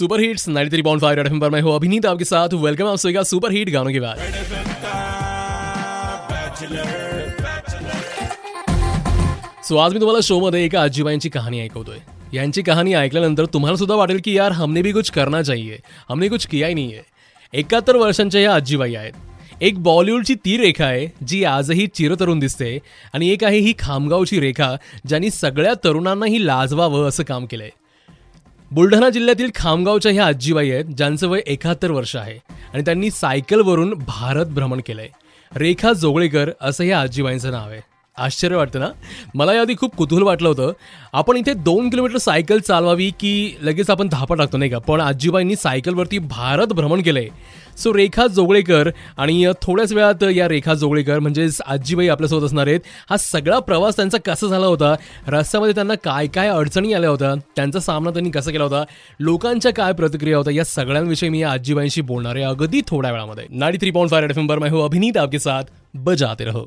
Super hits 93.5 point five F पर मैं हूं अभिनीत आपके साथ वेलकम आप सभी का सुपर हिट गानों के बाद सो आज मी तुम्हाला शोमध्ये एका आजीबाईंची कहाणी ऐकवतोय। यांची कहाणी ऐकल्यानंतर तुम्हाला सुद्धा वाटेल की यार हमने भी कुछ करना चाहिए। हमने कुछ किया ही नाही आहे एकाहत्तर वर्षांच्या या आजीबाई आहेत। एक बॉलिवूडची ती रेखा आहे जी आजही चिरतरुण दिसते आणि एक आहे ही खामगावची रेखा ज्यांनी सगळ्या तरुणांनाही लाजवावं असं काम केलंय. बुलढाणा जिल्ह्यातील खामगावच्या ह्या आजीबाई आहेत ज्यांचं वय एकाहत्तर वर्ष आहे आणि त्यांनी सायकलवरून भारत भ्रमण केलंय. रेखा जोगळेकर असं ह्या आजीबाईंचं नाव आहे. आश्चर्य वाटतं ना? मला याआधी खूप कुतूहल वाटलं होतं. आपण इथे दोन किलोमीटर सायकल चालवावी की लगेच आपण धापा टाकतो नाही का? पण आजीबाईंनी सायकलवरती भारत भ्रमण केलंय. सो रेखा जोगळेकर आणि थोड्याच वेळात या रेखा जोगळेकर म्हणजेच आजीबाई आपल्यासोबत असणार आहेत. हा सगळा प्रवास त्यांचा कसा झाला होता? रस्त्यामध्ये त्यांना काय काय अडचणी आल्या होत्या? त्यांचा सामना त्यांनी कसा केला होता? लोकांच्या काय प्रतिक्रिया होत्या? या सगळ्यांविषयी मी या आजीबाईंशी बोलणार आहे अगदी थोड्या वेळामध्ये. Ninety three point five F M पर मैं हो, अभिनीत आपके साथ. बजाते रहो.